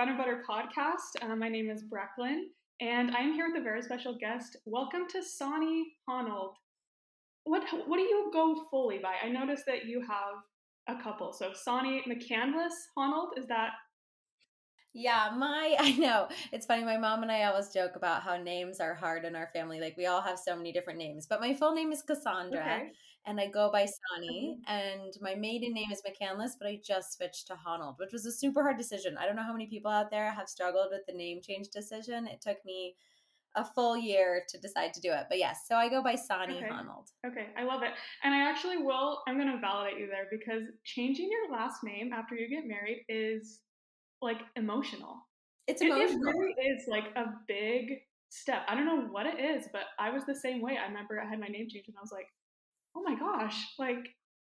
Bread and Butter podcast. Uh, my name is Brecklin, and I am here with a very special guest. Welcome to Sanni Honnold. What what do you go fully by? I noticed that you have a couple. So Sanni McCandless Honnold, is that yeah, my I know. It's funny. My mom and I always joke about how names are hard in our family. Like we all have so many different names. But my full name is Cassandra. Okay. And I go by Sanni, mm-hmm. and my maiden name is McCandless, but I just switched to Honnold, which was a super hard decision. I don't know how many people out there have struggled with the name change decision. It took me a full year to decide to do it. But yes, so I go by Sanni okay. Honnold. Okay, I love it. And I actually will, I'm going to validate you there because changing your last name after you get married is like emotional. It's emotional. It, it really is like a big step. I don't know what it is, but I was the same way. I remember I had my name changed and I was like, oh my gosh, like,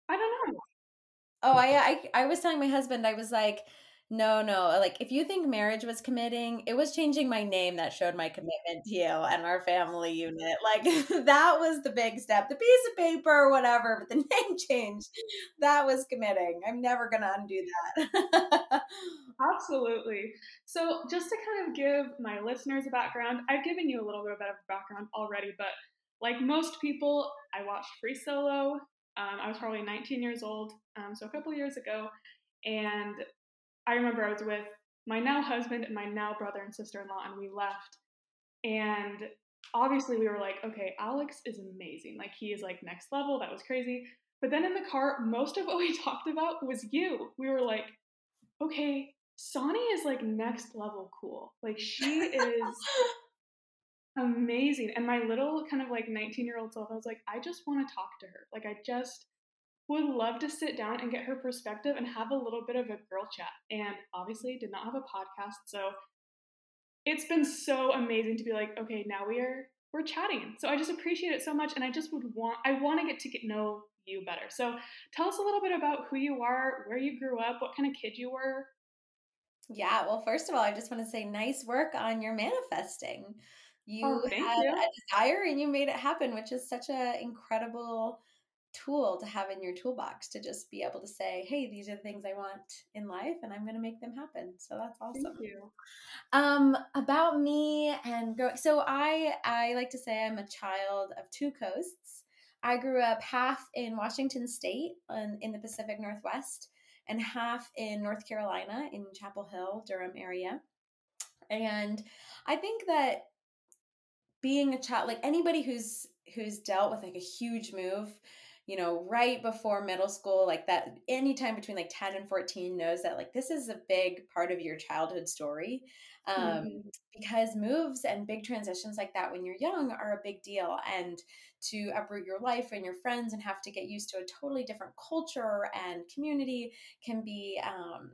I don't know. Oh, I, I, I was telling my husband, I was like, no, no. Uh, like, if you think marriage was committing, it was changing my name that showed my mm. commitment to you and our family unit. Like, that was the big step. The piece of paper or whatever, but the name change, that was committing. I'm never going to undo that. Absolutely. So, just to kind of give my listeners a background, I've given you a little bit of a background already, but like most people, I watched Free Solo. Um, I was probably 19 years old, um, so a couple years ago. And I remember I was with my now husband and my now brother and sister in law, and we left. And obviously, we were like, okay, Alex is amazing. Like, he is like next level. That was crazy. But then in the car, most of what we talked about was you. We were like, okay, Sanni is like next level cool. Like, she is amazing. And my little kind of like 19 year old self, I was like, I just want to talk to her. Like, I just would love to sit down and get her perspective and have a little bit of a girl chat. And obviously, did not have a podcast, so it's been so amazing to be like, okay, now we are we're chatting. So I just appreciate it so much, and I just would want I want to get to get know you better. So tell us a little bit about who you are, where you grew up, what kind of kid you were. Yeah, well, first of all, I just want to say nice work on your manifesting. You oh, had you. a desire and you made it happen, which is such an incredible tool to have in your toolbox to just be able to say, hey, these are the things I want in life and I'm going to make them happen. So that's awesome. Thank you. Um, about me and growing. So I, I like to say I'm a child of two coasts. I grew up half in Washington State in, in the Pacific Northwest and half in North Carolina in Chapel Hill, Durham area. And I think that being a child, like anybody who's who's dealt with like a huge move, you know, right before middle school, like that, anytime between like 10 and 14 knows that like this is a big part of your childhood story. Um, mm-hmm. Because moves and big transitions like that when you're young are a big deal. And to uproot your life and your friends and have to get used to a totally different culture and community can be, um,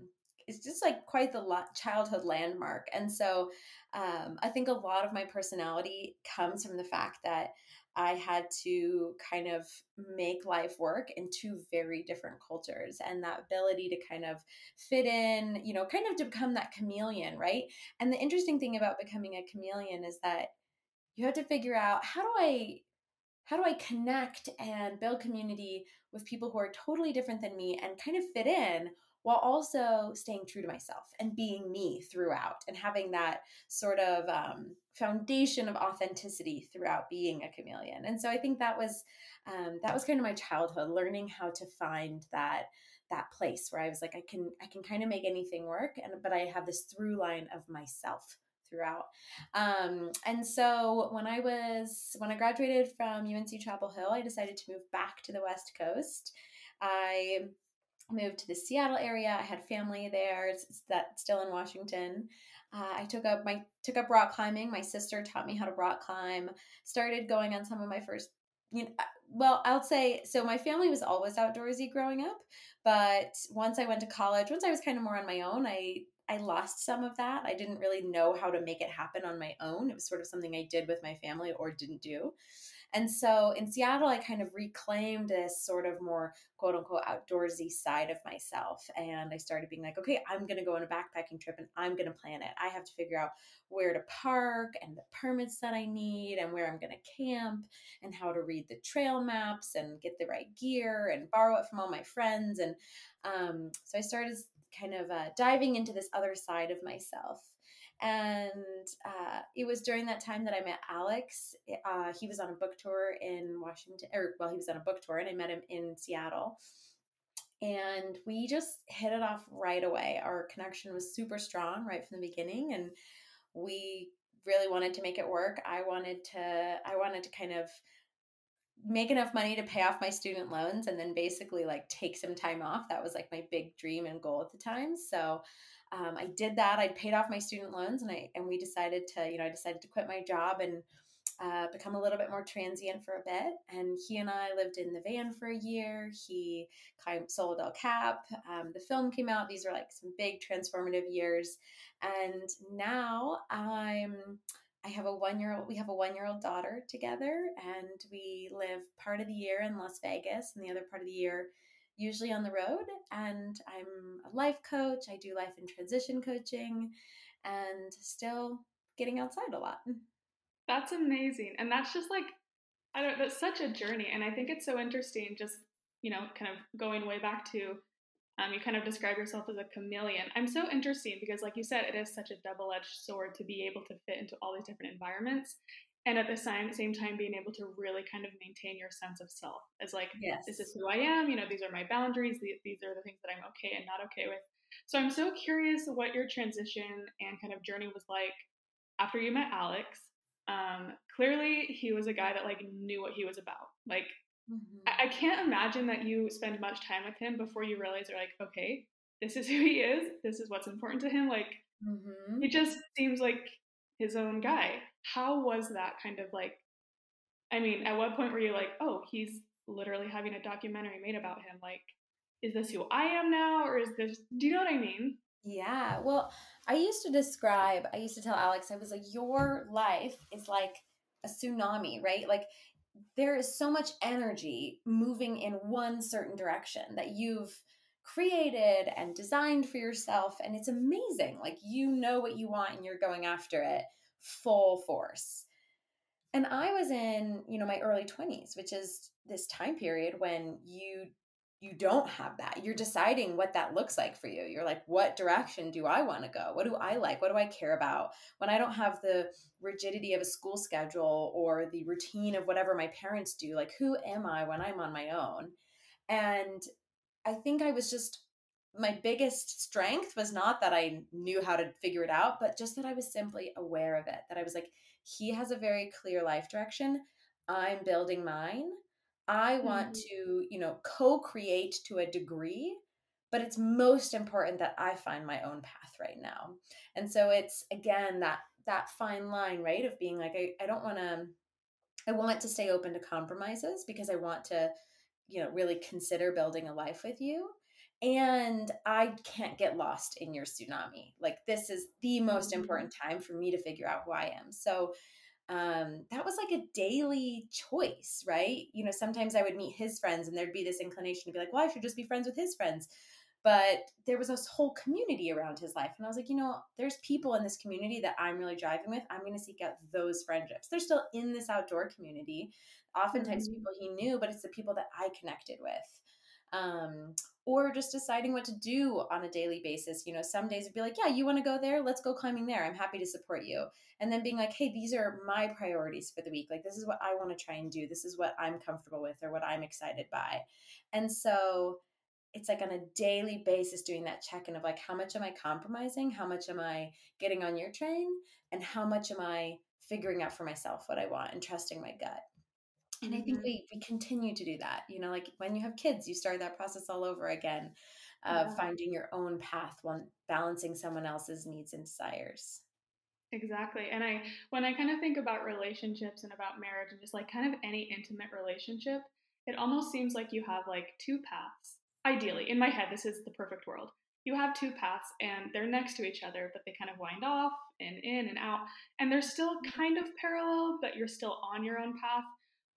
it's just like quite the childhood landmark. And so um, I think a lot of my personality comes from the fact that I had to kind of make life work in two very different cultures and that ability to kind of fit in, you know, kind of to become that chameleon, right? And the interesting thing about becoming a chameleon is that you have to figure out how do I how do I connect and build community with people who are totally different than me and kind of fit in while also staying true to myself and being me throughout and having that sort of um, foundation of authenticity throughout being a chameleon. And so I think that was um, that was kind of my childhood, learning how to find that that place where I was like, I can I can kind of make anything work, and but I have this through line of myself throughout. Um, and so when I was when I graduated from UNC Chapel Hill, I decided to move back to the West Coast. I moved to the Seattle area. I had family there. It's that still in Washington. Uh, I took up my took up rock climbing. My sister taught me how to rock climb. Started going on some of my first, you know, uh, well, I'll say so. My family was always outdoorsy growing up, but once I went to college, once I was kind of more on my own, I I lost some of that. I didn't really know how to make it happen on my own. It was sort of something I did with my family or didn't do. And so in Seattle, I kind of reclaimed this sort of more quote unquote outdoorsy side of myself. And I started being like, okay, I'm going to go on a backpacking trip and I'm going to plan it. I have to figure out where to park and the permits that I need and where I'm going to camp and how to read the trail maps and get the right gear and borrow it from all my friends. And um, so I started kind of uh, diving into this other side of myself. And uh, it was during that time that I met Alex. Uh, he was on a book tour in Washington, or well, he was on a book tour, and I met him in Seattle. And we just hit it off right away. Our connection was super strong right from the beginning, and we really wanted to make it work. I wanted to, I wanted to kind of make enough money to pay off my student loans and then basically like take some time off. That was like my big dream and goal at the time. So um, I did that. I paid off my student loans and I and we decided to, you know, I decided to quit my job and uh, become a little bit more transient for a bit. And he and I lived in the van for a year. He sold El Cap. Um, the film came out. These are like some big transformative years. And now I'm I have a one year old, we have a one year old daughter together, and we live part of the year in Las Vegas and the other part of the year usually on the road. And I'm a life coach, I do life and transition coaching, and still getting outside a lot. That's amazing. And that's just like, I don't, that's such a journey. And I think it's so interesting, just, you know, kind of going way back to um, you kind of describe yourself as a chameleon. I'm so interesting because, like you said, it is such a double edged sword to be able to fit into all these different environments. And at the same, same time, being able to really kind of maintain your sense of self as like, yes. this is who I am. You know, these are my boundaries. These are the things that I'm okay and not okay with. So I'm so curious what your transition and kind of journey was like after you met Alex. Um, clearly, he was a guy that like knew what he was about. Like Mm-hmm. I-, I can't imagine that you spend much time with him before you realize you're like, okay, this is who he is. This is what's important to him. Like, mm-hmm. it just seems like his own guy. How was that kind of like? I mean, at what point were you like, oh, he's literally having a documentary made about him? Like, is this who I am now, or is this? Do you know what I mean? Yeah. Well, I used to describe. I used to tell Alex, I was like, your life is like a tsunami, right? Like there is so much energy moving in one certain direction that you've created and designed for yourself and it's amazing like you know what you want and you're going after it full force and i was in you know my early 20s which is this time period when you you don't have that. You're deciding what that looks like for you. You're like, what direction do I want to go? What do I like? What do I care about? When I don't have the rigidity of a school schedule or the routine of whatever my parents do, like, who am I when I'm on my own? And I think I was just, my biggest strength was not that I knew how to figure it out, but just that I was simply aware of it. That I was like, he has a very clear life direction. I'm building mine I want mm-hmm. to, you know, co create to a degree, but it's most important that I find my own path right now. And so it's again that that fine line, right, of being like, I, I don't want to, I want to stay open to compromises because I want to, you know, really consider building a life with you. And I can't get lost in your tsunami. Like, this is the most mm-hmm. important time for me to figure out who I am. So, um, that was like a daily choice, right? You know, sometimes I would meet his friends and there'd be this inclination to be like, well, I should just be friends with his friends. But there was this whole community around his life. And I was like, you know, there's people in this community that I'm really driving with. I'm going to seek out those friendships. They're still in this outdoor community. Oftentimes, mm-hmm. people he knew, but it's the people that I connected with. Um, or just deciding what to do on a daily basis. You know, some days it'd be like, yeah, you want to go there? Let's go climbing there. I'm happy to support you. And then being like, hey, these are my priorities for the week. Like, this is what I want to try and do. This is what I'm comfortable with or what I'm excited by. And so it's like on a daily basis doing that check in of like, how much am I compromising? How much am I getting on your train? And how much am I figuring out for myself what I want and trusting my gut? And I think mm-hmm. we, we continue to do that. You know, like when you have kids, you start that process all over again of yeah. finding your own path while balancing someone else's needs and desires. Exactly. And I, when I kind of think about relationships and about marriage and just like kind of any intimate relationship, it almost seems like you have like two paths. Ideally, in my head, this is the perfect world. You have two paths and they're next to each other, but they kind of wind off and in and out. And they're still kind of parallel, but you're still on your own path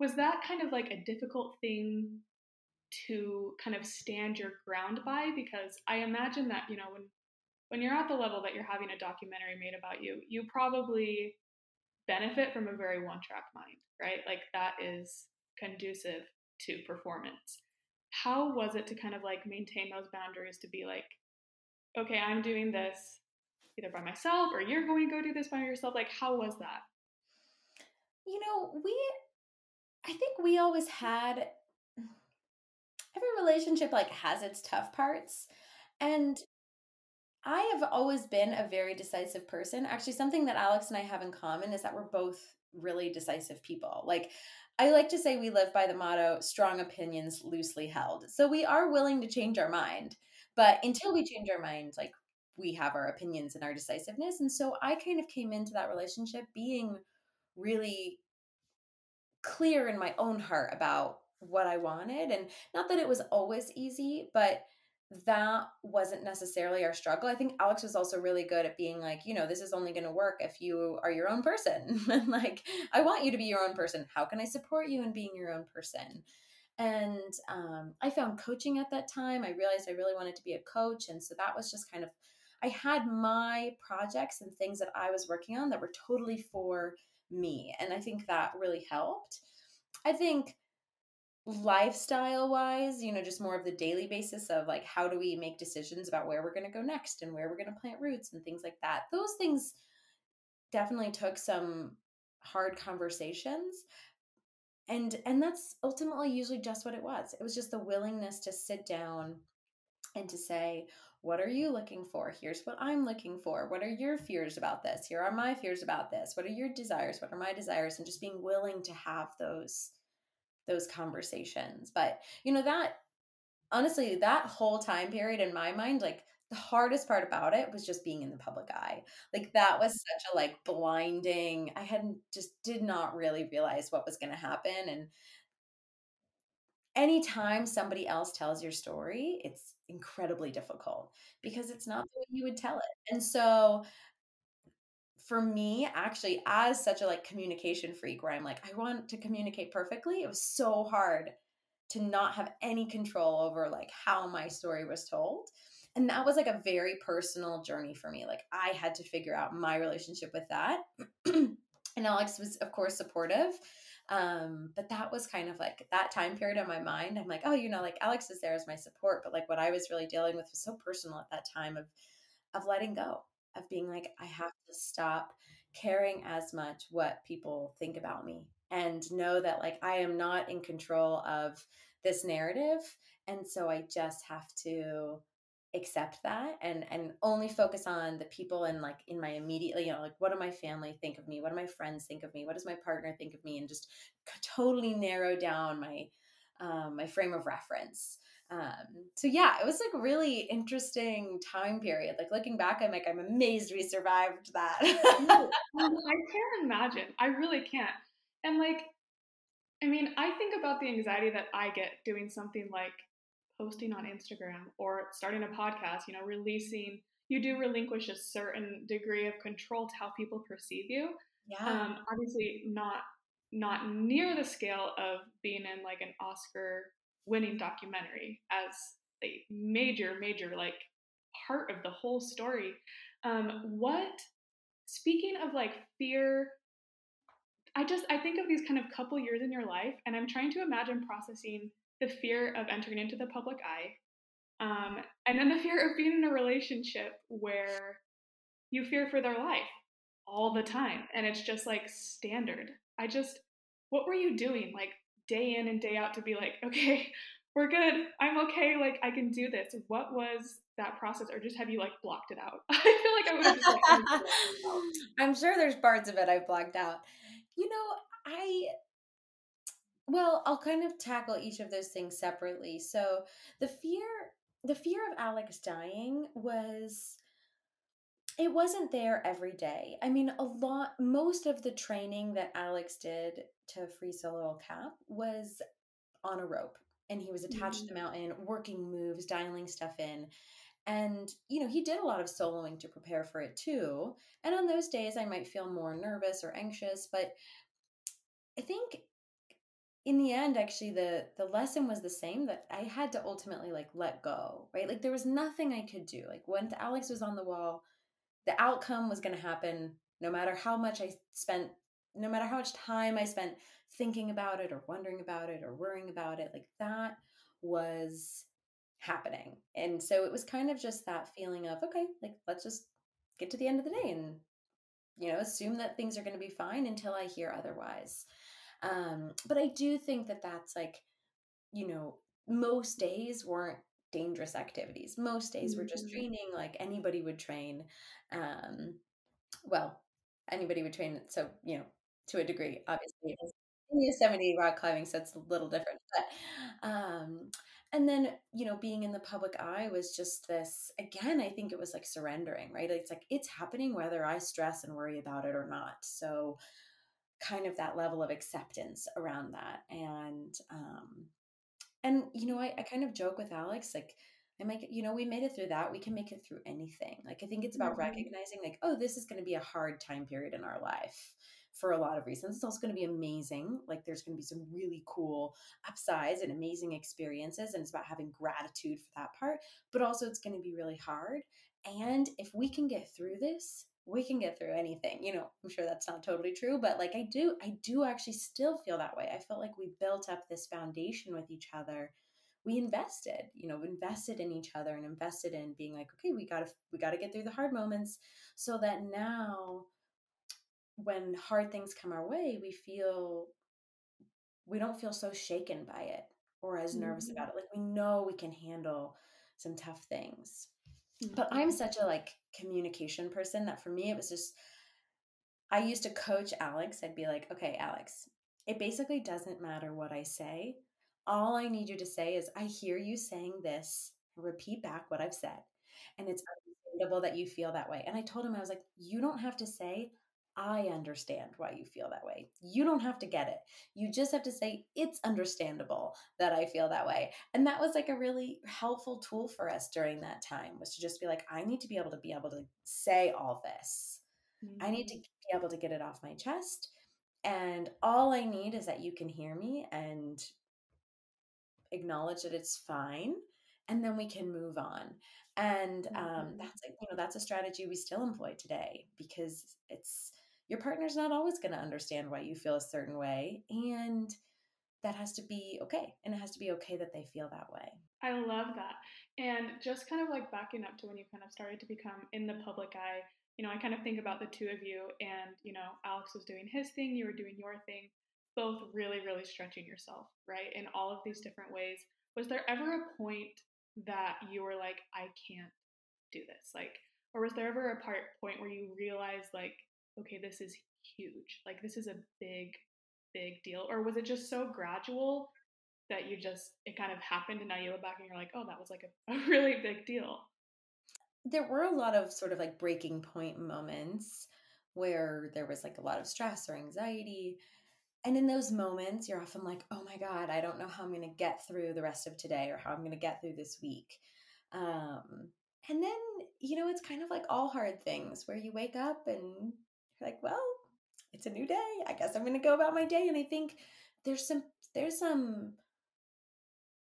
was that kind of like a difficult thing to kind of stand your ground by because i imagine that you know when when you're at the level that you're having a documentary made about you you probably benefit from a very one track mind right like that is conducive to performance how was it to kind of like maintain those boundaries to be like okay, I'm doing this either by myself or you're going to go do this by yourself? Like, how was that? You know, we, I think we always had, every relationship like has its tough parts. And I have always been a very decisive person. Actually, something that Alex and I have in common is that we're both really decisive people. Like, I like to say we live by the motto strong opinions loosely held. So we are willing to change our mind. But until we change our mind, like we have our opinions and our decisiveness. And so I kind of came into that relationship being really clear in my own heart about what I wanted. And not that it was always easy, but that wasn't necessarily our struggle. I think Alex was also really good at being like, you know, this is only going to work if you are your own person. and like, I want you to be your own person. How can I support you in being your own person? And um, I found coaching at that time. I realized I really wanted to be a coach. And so that was just kind of, I had my projects and things that I was working on that were totally for me. And I think that really helped. I think lifestyle wise, you know, just more of the daily basis of like how do we make decisions about where we're going to go next and where we're going to plant roots and things like that. Those things definitely took some hard conversations. And and that's ultimately usually just what it was. It was just the willingness to sit down and to say, what are you looking for? Here's what I'm looking for. What are your fears about this? Here are my fears about this. What are your desires? What are my desires? And just being willing to have those those conversations. But, you know, that honestly, that whole time period in my mind, like the hardest part about it was just being in the public eye. Like that was such a like blinding. I hadn't just did not really realize what was going to happen and anytime somebody else tells your story, it's incredibly difficult because it's not the way you would tell it. And so for me actually as such a like communication freak where i'm like i want to communicate perfectly it was so hard to not have any control over like how my story was told. And that was like a very personal journey for me like i had to figure out my relationship with that. And alex was of course supportive um but that was kind of like that time period in my mind i'm like oh you know like alex is there as my support but like what i was really dealing with was so personal at that time of of letting go of being like, I have to stop caring as much what people think about me and know that like I am not in control of this narrative. And so I just have to accept that and and only focus on the people and like in my immediately you know like what do my family think of me what do my friends think of me what does my partner think of me and just totally narrow down my um, my frame of reference um, so yeah, it was like really interesting time period. Like looking back, I'm like, I'm amazed we survived that. I can't imagine. I really can't. And like, I mean, I think about the anxiety that I get doing something like posting on Instagram or starting a podcast, you know, releasing, you do relinquish a certain degree of control to how people perceive you. Yeah. Um, obviously not not near the scale of being in like an Oscar winning documentary as a major, major like part of the whole story. Um, what, speaking of like fear, I just, I think of these kind of couple years in your life, and I'm trying to imagine processing the fear of entering into the public eye. Um, and then the fear of being in a relationship where you fear for their life all the time. And it's just like standard. I just, what were you doing? Like day in and day out to be like, okay, we're good. I'm okay. Like I can do this. What was that process, or just have you like blocked it out? I feel like I would have. I'm sure there's parts of it I've blocked out. You know, I. Well, I'll kind of tackle each of those things separately. So the fear, the fear of Alex dying was it wasn't there every day. I mean, a lot, most of the training that Alex did to free solo cap was on a rope and he was attached mm-hmm. to the mountain, working moves, dialing stuff in. And, you know, he did a lot of soloing to prepare for it too. And on those days, I might feel more nervous or anxious, but I think in the end actually the the lesson was the same that i had to ultimately like let go right like there was nothing i could do like once alex was on the wall the outcome was going to happen no matter how much I spent, no matter how much time I spent thinking about it or wondering about it or worrying about it. Like that was happening. And so it was kind of just that feeling of, okay, like let's just get to the end of the day and, you know, assume that things are going to be fine until I hear otherwise. Um, but I do think that that's like, you know, most days weren't dangerous activities. Most days mm-hmm. were just mm-hmm. training like anybody would train. Um, well, anybody would train. So, you know, to a degree, obviously, In Yosemite rock climbing, so it's a little different. But um, and then you know being in the public eye was just this again i think it was like surrendering right it's like it's happening whether i stress and worry about it or not so kind of that level of acceptance around that and um and you know i, I kind of joke with alex like I make it, you know, we made it through that. We can make it through anything. Like, I think it's about mm-hmm. recognizing, like, oh, this is going to be a hard time period in our life for a lot of reasons. It's also going to be amazing. Like there's going to be some really cool upsides and amazing experiences. And it's about having gratitude for that part. But also, it's going to be really hard. And if we can get through this, we can get through anything. You know, I'm sure that's not totally true, but like I do, I do actually still feel that way. I felt like we built up this foundation with each other we invested you know invested in each other and invested in being like okay we gotta we gotta get through the hard moments so that now when hard things come our way, we feel we don't feel so shaken by it or as nervous mm-hmm. about it. Like we know we can handle some tough things. But I'm such a like communication person that for me it was just I used to coach Alex. I'd be like, "Okay, Alex, it basically doesn't matter what I say. All I need you to say is I hear you saying this. Repeat back what I've said. And it's understandable that you feel that way." And I told him I was like, "You don't have to say I understand why you feel that way. You don't have to get it. You just have to say, it's understandable that I feel that way. And that was like a really helpful tool for us during that time was to just be like, I need to be able to be able to say all this. Mm-hmm. I need to mm-hmm. be able to get it off my chest. And all I need is that you can hear me and acknowledge that it's fine. And then we can move on. And um, mm-hmm. that's like, you know, that's a strategy we still employ today because it's, your partner's not always going to understand why you feel a certain way. And that has to be okay. And it has to be okay that they feel that way. I love that. And just kind of like backing up to when you kind of started to become in the public eye, you know, I kind of think about the two of you and, you know, Alex was doing his thing, you were doing your thing, both really, really stretching yourself, right? In all of these different ways. Was there ever a point that you were like, I can't do this? Like, or was there ever a part point where you realized like okay, this is huge. Like this is a big, big deal. Or was it just so gradual that you just it kind of happened and now you look back and you're like, oh, that was like a, a really big deal. There were a lot of sort of like breaking point moments where there was like a lot of stress or anxiety. And in those moments, you're often like, oh my God, I don't know how I'm going to get through the rest of today or how I'm going to get through this week. Um, and then, you know, it's kind of like all hard things where you wake up and like, well, it's a new day. I guess I'm going to go about my day. And I think there's some there's some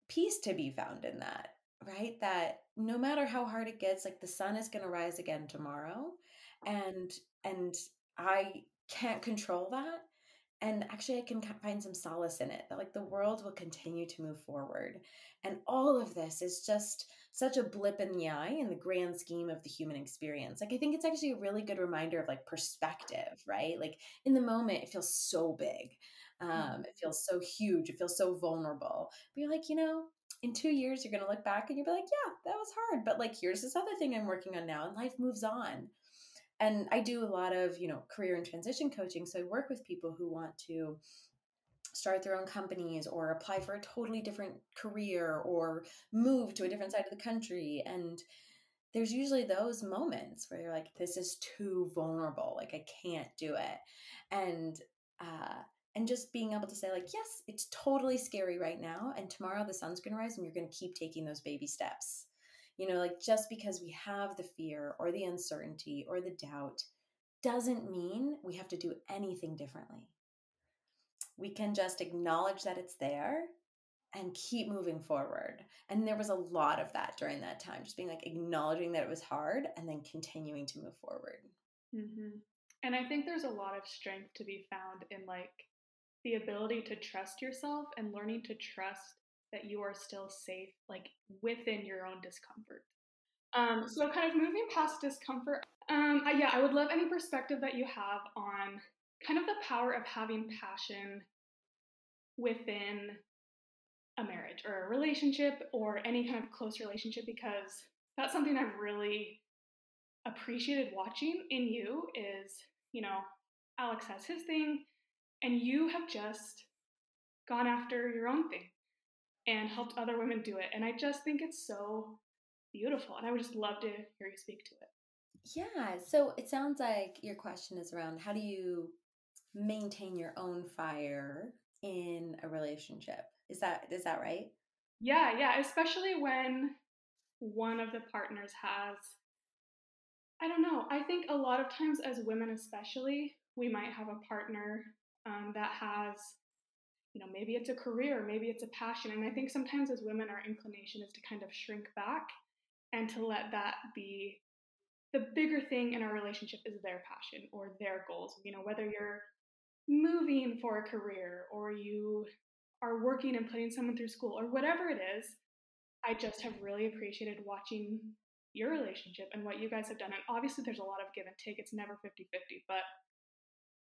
peace to be found in that, right? That no matter how hard it gets, like the sun is going to rise again tomorrow, and and I can't control that. And actually, I can find some solace in it that like the world will continue to move forward. And all of this is just such a blip in the eye in the grand scheme of the human experience. Like I think it's actually a really good reminder of like perspective, right? Like in the moment, it feels so big. Hmm. Um, it feels so huge. It feels so vulnerable. But you're like, you know, in two years, you're gonna look back and you'll be like, yeah, that was hard. But like, here's this other thing I'm working on now, and life moves on. And I do a lot of, you know, career and transition coaching. So I work with people who want to start their own companies or apply for a totally different career or move to a different side of the country and there's usually those moments where you're like this is too vulnerable like i can't do it and uh and just being able to say like yes it's totally scary right now and tomorrow the sun's going to rise and you're going to keep taking those baby steps you know like just because we have the fear or the uncertainty or the doubt doesn't mean we have to do anything differently we can just acknowledge that it's there and keep moving forward. And there was a lot of that during that time, just being like acknowledging that it was hard and then continuing to move forward. Mm-hmm. And I think there's a lot of strength to be found in like the ability to trust yourself and learning to trust that you are still safe, like within your own discomfort. Um, so, kind of moving past discomfort, um, yeah, I would love any perspective that you have on kind of the power of having passion within a marriage or a relationship or any kind of close relationship because that's something I've really appreciated watching in you is, you know, Alex has his thing and you have just gone after your own thing and helped other women do it. And I just think it's so beautiful. And I would just love to hear you speak to it. Yeah. So it sounds like your question is around how do you maintain your own fire in a relationship? Is that is that right? Yeah, yeah, especially when one of the partners has I don't know. I think a lot of times as women especially, we might have a partner um, that has you know, maybe it's a career, maybe it's a passion. And I think sometimes as women, our inclination is to kind of shrink back and to let that be the bigger thing in our relationship is their passion or their goals. You know, whether you're moving for a career or you are working and putting someone through school or whatever it is, I just have really appreciated watching your relationship and what you guys have done. And obviously, there's a lot of give and take, it's never 50 50, but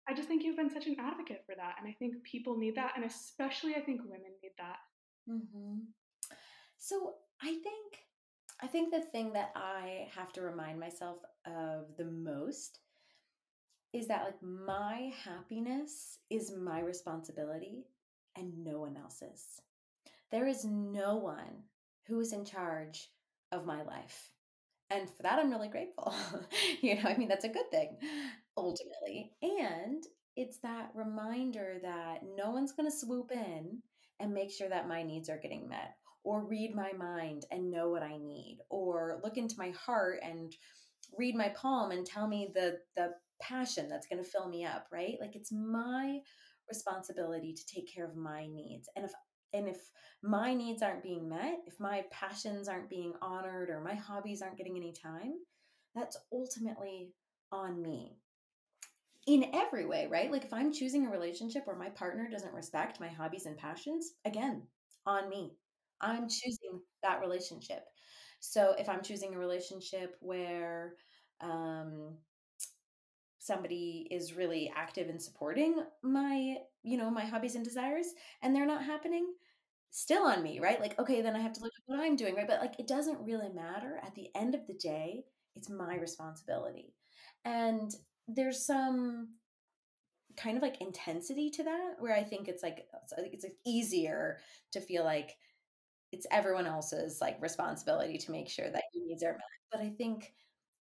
I just think you've been such an advocate for that. And I think people need that. And especially, I think women need that. Mm-hmm. So I think. I think the thing that I have to remind myself of the most is that like my happiness is my responsibility and no one else's. There is no one who is in charge of my life. And for that, I'm really grateful. you know, I mean, that's a good thing ultimately. And it's that reminder that no one's going to swoop in and make sure that my needs are getting met, or read my mind and know what I need, or look into my heart and read my palm and tell me the the passion that's going to fill me up, right? Like it's my responsibility to take care of my needs. And if and if my needs aren't being met, if my passions aren't being honored or my hobbies aren't getting any time, that's ultimately on me in every way, right? Like if I'm choosing a relationship where my partner doesn't respect my hobbies and passions, again, on me. I'm choosing that relationship. So if I'm choosing a relationship where um, somebody is really active in supporting my, you know, my hobbies and desires and they're not happening, still on me, right? Like, okay, then I have to look at what I'm doing, right? But like, it doesn't really matter. At the end of the day, it's my responsibility. And there's some kind of like intensity to that where I think it's like, uh, it's like easier to feel like it's everyone else's like responsibility to make sure that your needs are met. But I think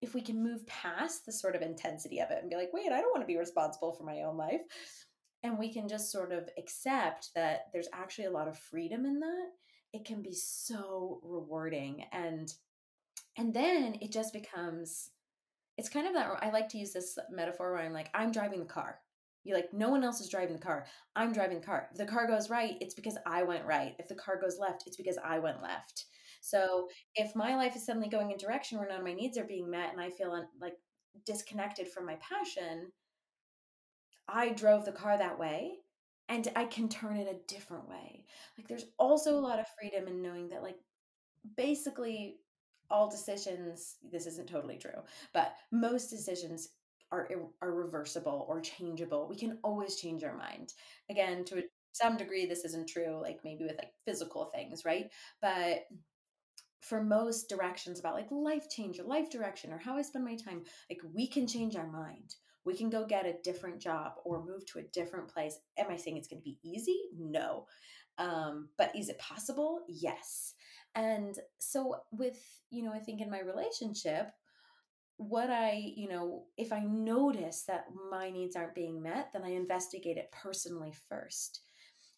if we can move past the sort of intensity of it and be like, wait, I don't want to be responsible for my own life and we can just sort of accept that there's actually a lot of freedom in that it can be so rewarding and and then it just becomes it's kind of that i like to use this metaphor where i'm like i'm driving the car. You're like no one else is driving the car. I'm driving the car. If the car goes right it's because i went right. If the car goes left it's because i went left. So if my life is suddenly going in direction where none of my needs are being met and i feel like disconnected from my passion I drove the car that way and I can turn it a different way. Like there's also a lot of freedom in knowing that like basically all decisions this isn't totally true, but most decisions are are reversible or changeable. We can always change our mind. Again, to some degree this isn't true like maybe with like physical things, right? But for most directions about like life change or life direction or how I spend my time, like we can change our mind we can go get a different job or move to a different place. Am I saying it's going to be easy? No. Um, but is it possible? Yes. And so, with, you know, I think in my relationship, what I, you know, if I notice that my needs aren't being met, then I investigate it personally first.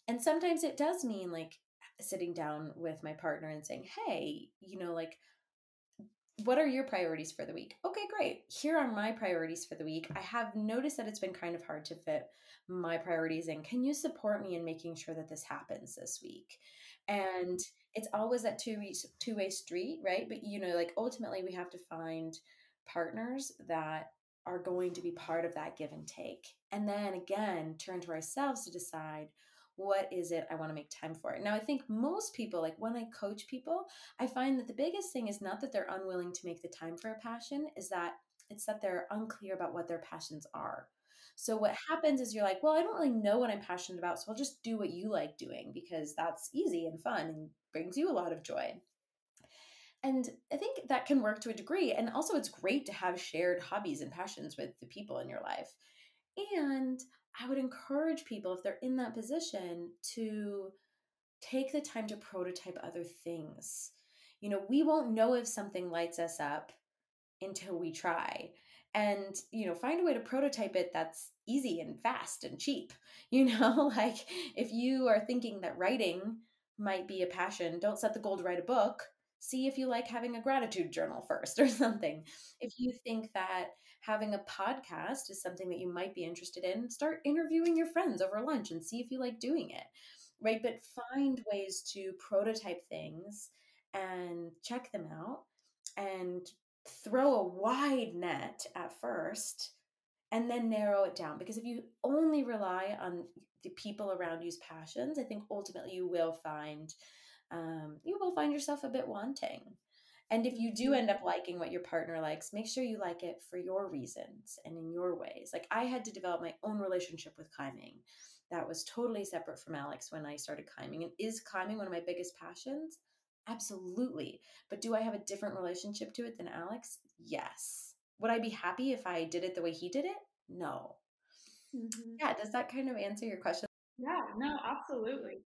And sometimes it does mean like sitting down with my partner and saying, hey, you know, like, what are your priorities for the week? Okay, great. Here are my priorities for the week. I have noticed that it's been kind of hard to fit my priorities in. Can you support me in making sure that this happens this week? And it's always that two two way street, right? But you know, like ultimately, we have to find partners that are going to be part of that give and take, and then again turn to ourselves to decide what is it I want to make time for? Now, I think most people, like when I coach people, I find that the biggest thing is not that they're unwilling to make the time for a passion, is that it's that they're unclear about what their passions are. So what happens is you're like, well, I don't really know what I'm passionate about, so I'll just do what you like doing because that's easy and fun and brings you a lot of joy. And I think that can work to a degree. And also, it's great to have shared hobbies and passions with the people in your life. And I would encourage people, if they're in that position, to take the time to prototype other things. You know, we won't know if something lights us up until we try. And you know find a way to prototype it that's easy and fast and cheap. You know like if you are thinking that writing might be a passion don't set the goal to write a book see if you like having a gratitude journal first or something. If you think that having a podcast is something that you might be interested in start interviewing your friends over lunch and see if you like doing it right? But find ways to prototype things and check them out and throw a wide net at first and then narrow it down. Because if you only rely on the people around you's passions i think ultimately you will find um, you will find yourself a bit wanting and if you do end up mm-hmm. liking what your partner likes make sure you like it for your reasons and in your ways like i had to develop my own relationship with climbing that was totally separate from alex when i started climbing and is climbing one of my biggest passions Absolutely. But do I have a different relationship to it than Alex? Yes. Would I be happy if I did it the way he did it? No. Mm-hmm. Yeah. Does that kind of answer your question? Yeah, no, absolutely.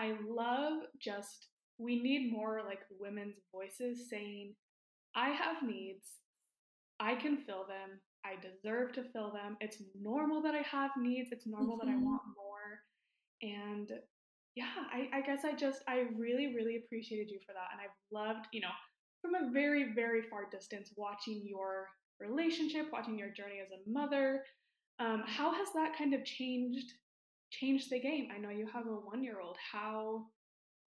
I love just, we need more like women's voices saying, I have needs. I can fill them. I deserve to fill them. It's normal that I have needs. It's normal mm-hmm. that I mm-hmm. want more. And yeah, I, I guess I just, I really, really appreciated you for that. And I've loved, you know, from a very, very far distance, watching your relationship, watching your journey as a mother. Um, how has that kind of changed changed the game? I know you have a one year old. How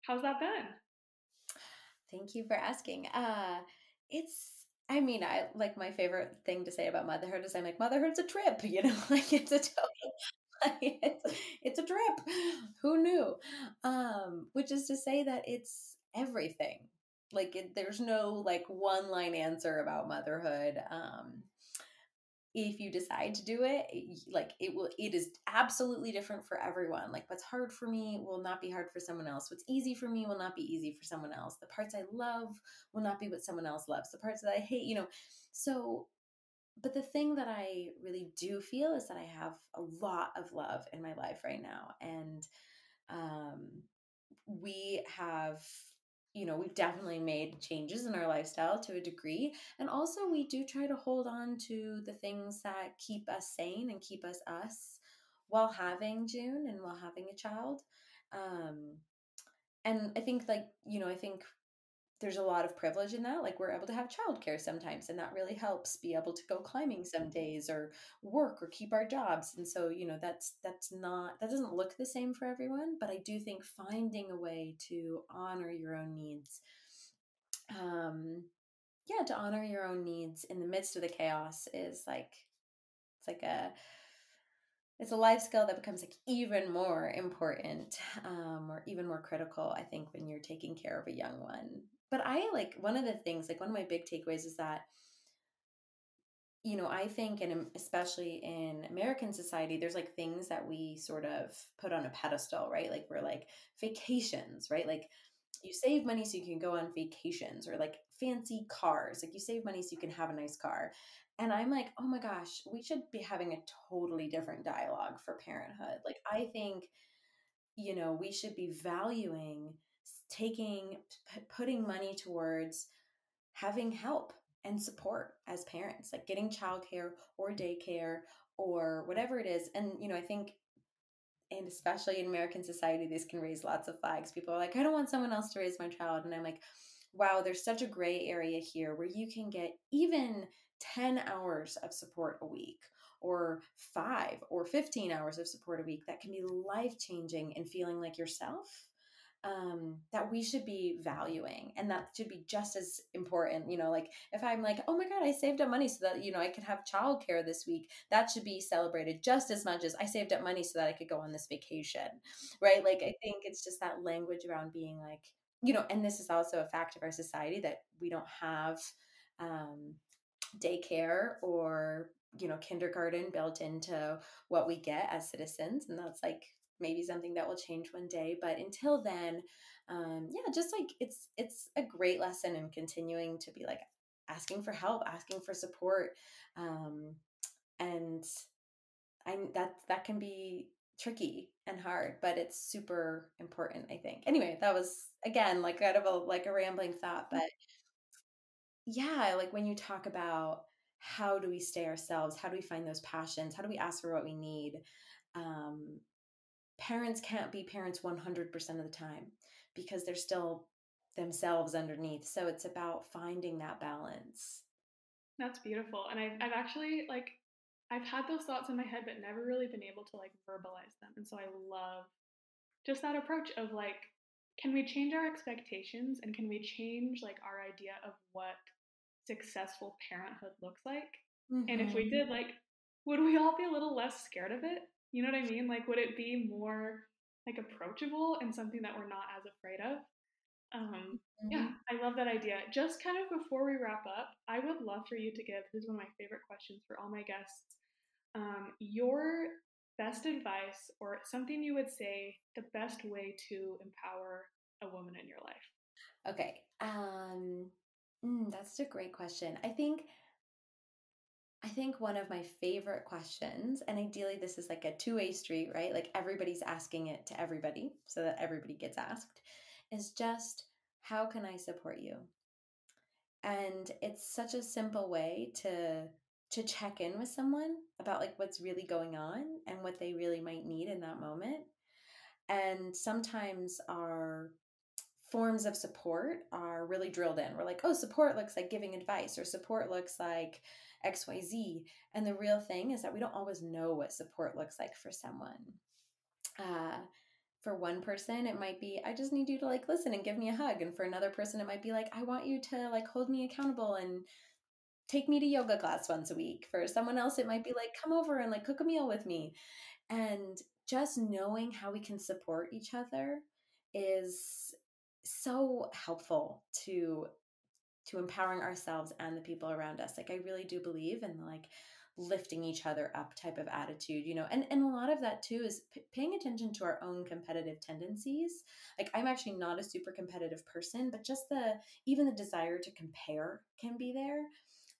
how's that been? Thank you for asking. Uh, it's I mean, I like my favorite thing to say about motherhood is I'm like, motherhood's a trip, you know, like it's a total it's, it's a trip. Who knew? Um, which is to say that it's everything. Like it, there's no like one line answer about motherhood. Um, if you decide to do it, like it will, it is absolutely different for everyone. Like what's hard for me will not be hard for someone else. What's easy for me will not be easy for someone else. The parts I love will not be what someone else loves. The parts that I hate, you know. So but the thing that I really do feel is that I have a lot of love in my life right now. And um, we have, you know, we've definitely made changes in our lifestyle to a degree. And also, we do try to hold on to the things that keep us sane and keep us us while having June and while having a child. Um, and I think, like, you know, I think there's a lot of privilege in that. Like we're able to have childcare sometimes, and that really helps be able to go climbing some days or work or keep our jobs. And so, you know, that's that's not that doesn't look the same for everyone, but I do think finding a way to honor your own needs, um, yeah, to honor your own needs in the midst of the chaos is like it's like a it's a life skill that becomes like even more important um, or even more critical i think when you're taking care of a young one but I like one of the things, like one of my big takeaways is that, you know, I think, and especially in American society, there's like things that we sort of put on a pedestal, right? Like we're like vacations, right? Like you save money so you can go on vacations or like fancy cars. Like you save money so you can have a nice car. And I'm like, oh my gosh, we should be having a totally different dialogue for parenthood. Like I think, you know, we should be valuing taking p- putting money towards having help and support as parents like getting childcare or daycare or whatever it is and you know i think and especially in american society this can raise lots of flags. People are like i don't want someone else to raise my child and i'm like wow there's such a gray area here where you can get even 10 hours of support a week or 5 or 15 hours of support a week that can be life changing and feeling like yourself um, that we should be valuing and that should be just as important you know like if i'm like oh my god i saved up money so that you know i could have childcare this week that should be celebrated just as much as i saved up money so that i could go on this vacation right? Like i think it's just that language around being like you know and this is also a fact of our society that we don't have um, daycare or you know kindergarten built into what we get as citizens and that's like maybe something that will change one day but until then um, yeah just like it's it's a great lesson in continuing to be like asking for help asking for support um, and i that that can be tricky and hard but it's super important i think. Anyway that was again like kind of a like a rambling thought but yeah like when you talk about how do we stay ourselves how do we find those passions how do we ask for what we need um, parents can't be parents 100% of the time because they're still themselves underneath so it's about finding that balance that's beautiful and I've, I've actually like i've had those thoughts in my head but never really been able to like verbalize them and so i love just that approach of like can we change our expectations and can we change like our idea of what successful parenthood looks like. Mm-hmm. And if we mm-hmm. did, like, would we all be a little less scared of it? You know what I mean? Like, would it be more like approachable and something that we're not as afraid of? Um, mm-hmm. Yeah, I love that idea. Just kind of before we wrap up, I would love for you to give this is one of my favorite questions for all my guests. Um, your best advice or something you would say the best way to empower a woman in your life. Okay. Um, Mm, that's a great question. I think I think one of my favorite questions, and ideally this is like a two-way street, right? Like everybody's asking it to everybody so that everybody gets asked, is just how can I support you? And it's such a simple way to to check in with someone about like what's really going on and what they really might need in that moment. And sometimes our forms of support are really drilled in. We're like, oh, support looks like giving advice, or support looks like XYZ. And the real thing is that we don't always know what support looks like for someone. Uh, for one person, it might be, I just need you to like listen and give me a hug. And for another person, it might be like, I want you to like hold me accountable and take me to yoga class once a week. For someone else, it might be like, come over and like cook a meal with me. And just knowing how we can support each other is so helpful to to empowering ourselves and the people around us like i really do believe in like lifting each other up type of attitude you know and and a lot of that too is p- paying attention to our own competitive tendencies. Like i'm actually not a super competitive person but just the even the desire to compare can be there.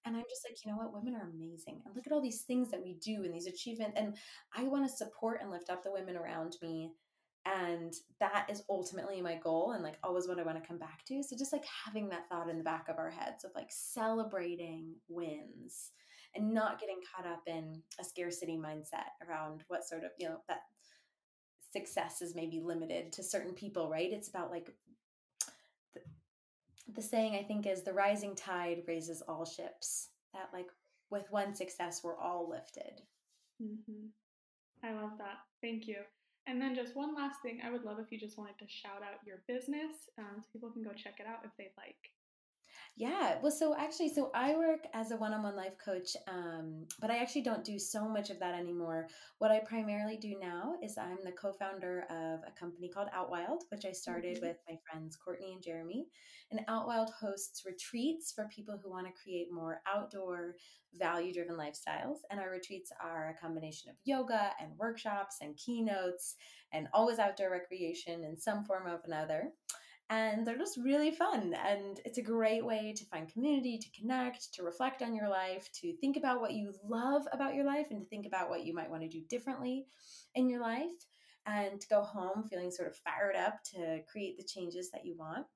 And i'm just like you know what? Women are amazing and look at all these things that we do and these achievements and i want to support and lift up the women around me and that is ultimately my goal and like always what i want to come back to. So just like having that thought in the back of our heads of like celebrating wins and not getting caught up in a scarcity mindset around what sort of you know that success is maybe limited to certain people right? It's about like the, the saying i think is the rising tide raises all ships that like with one success we're all lifted. Mm-hmm. i love that. Thank you and then just one last thing, I would love if you just wanted to shout out your business um, so people can go check it out if they'd like. Yeah, well, so actually, so I work as a one on one life coach, um, but I actually don't do so much of that anymore. What I primarily do now is I'm the co founder of a company called Outwild, which I started mm-hmm. with my friends Courtney and Jeremy. And Outwild hosts retreats for people who want to create more outdoor, value driven lifestyles. And our retreats are a combination of yoga and workshops and keynotes and always outdoor recreation in some form of another and they're just really fun and it's a great way to find community to connect to reflect on your life to think about what you love about your life and to think about what you might want to do differently in your life and to go home feeling sort of fired up to create the changes that you want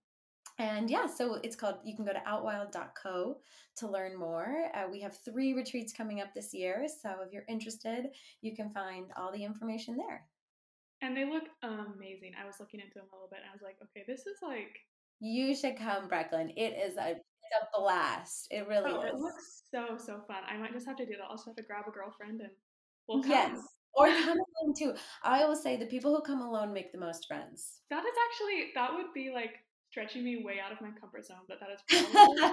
and yeah, so it's called, you can go to outwild.co to learn more. Uh, we have three retreats coming up this year. So if you're interested, you can find all the information there. And they look amazing. I was looking into them a little bit and I was like, okay, this is like you should come, Brecklin. It is a it's a blast. It really oh, is. It looks so so fun. I might just have to do that. I'll just have to grab a girlfriend and we'll come. Yes. Or come alone too. I always say the people who come alone make the most friends. That is actually that would be like stretching me way out of my comfort zone, but that is probably,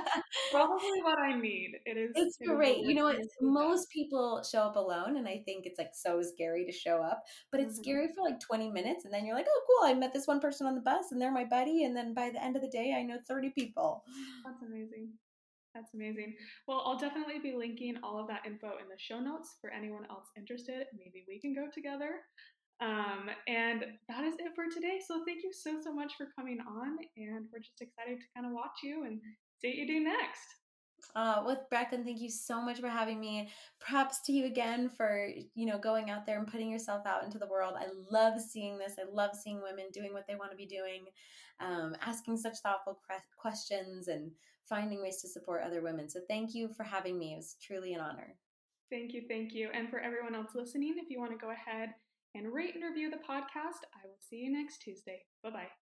probably what I need. It is. It's it great. Is you know what? Most people show up alone, and I think it's like so scary to show up, but it's mm-hmm. scary for like 20 minutes, and then you're like, oh, cool, I met this one person on the bus, and they're my buddy, and then by the end of the day, I know 30 people. That's amazing. That's amazing. Well, I'll definitely be linking all of that info in the show notes for anyone else interested. Maybe we can go together. Um, and that is it for today. So thank you so, so much for coming on. And we're just excited to kind of watch you and see what you do next. Uh, with Brecklin, thank you so much for having me. Props to you again for you know going out there and putting yourself out into the world. I love seeing this. I love seeing women doing what they want to be doing, um, asking such thoughtful questions and finding ways to support other women. So thank you for having me. It was truly an honor. Thank you, thank you. And for everyone else listening, if you want to go ahead and rate and review the podcast. I will see you next Tuesday. Bye bye.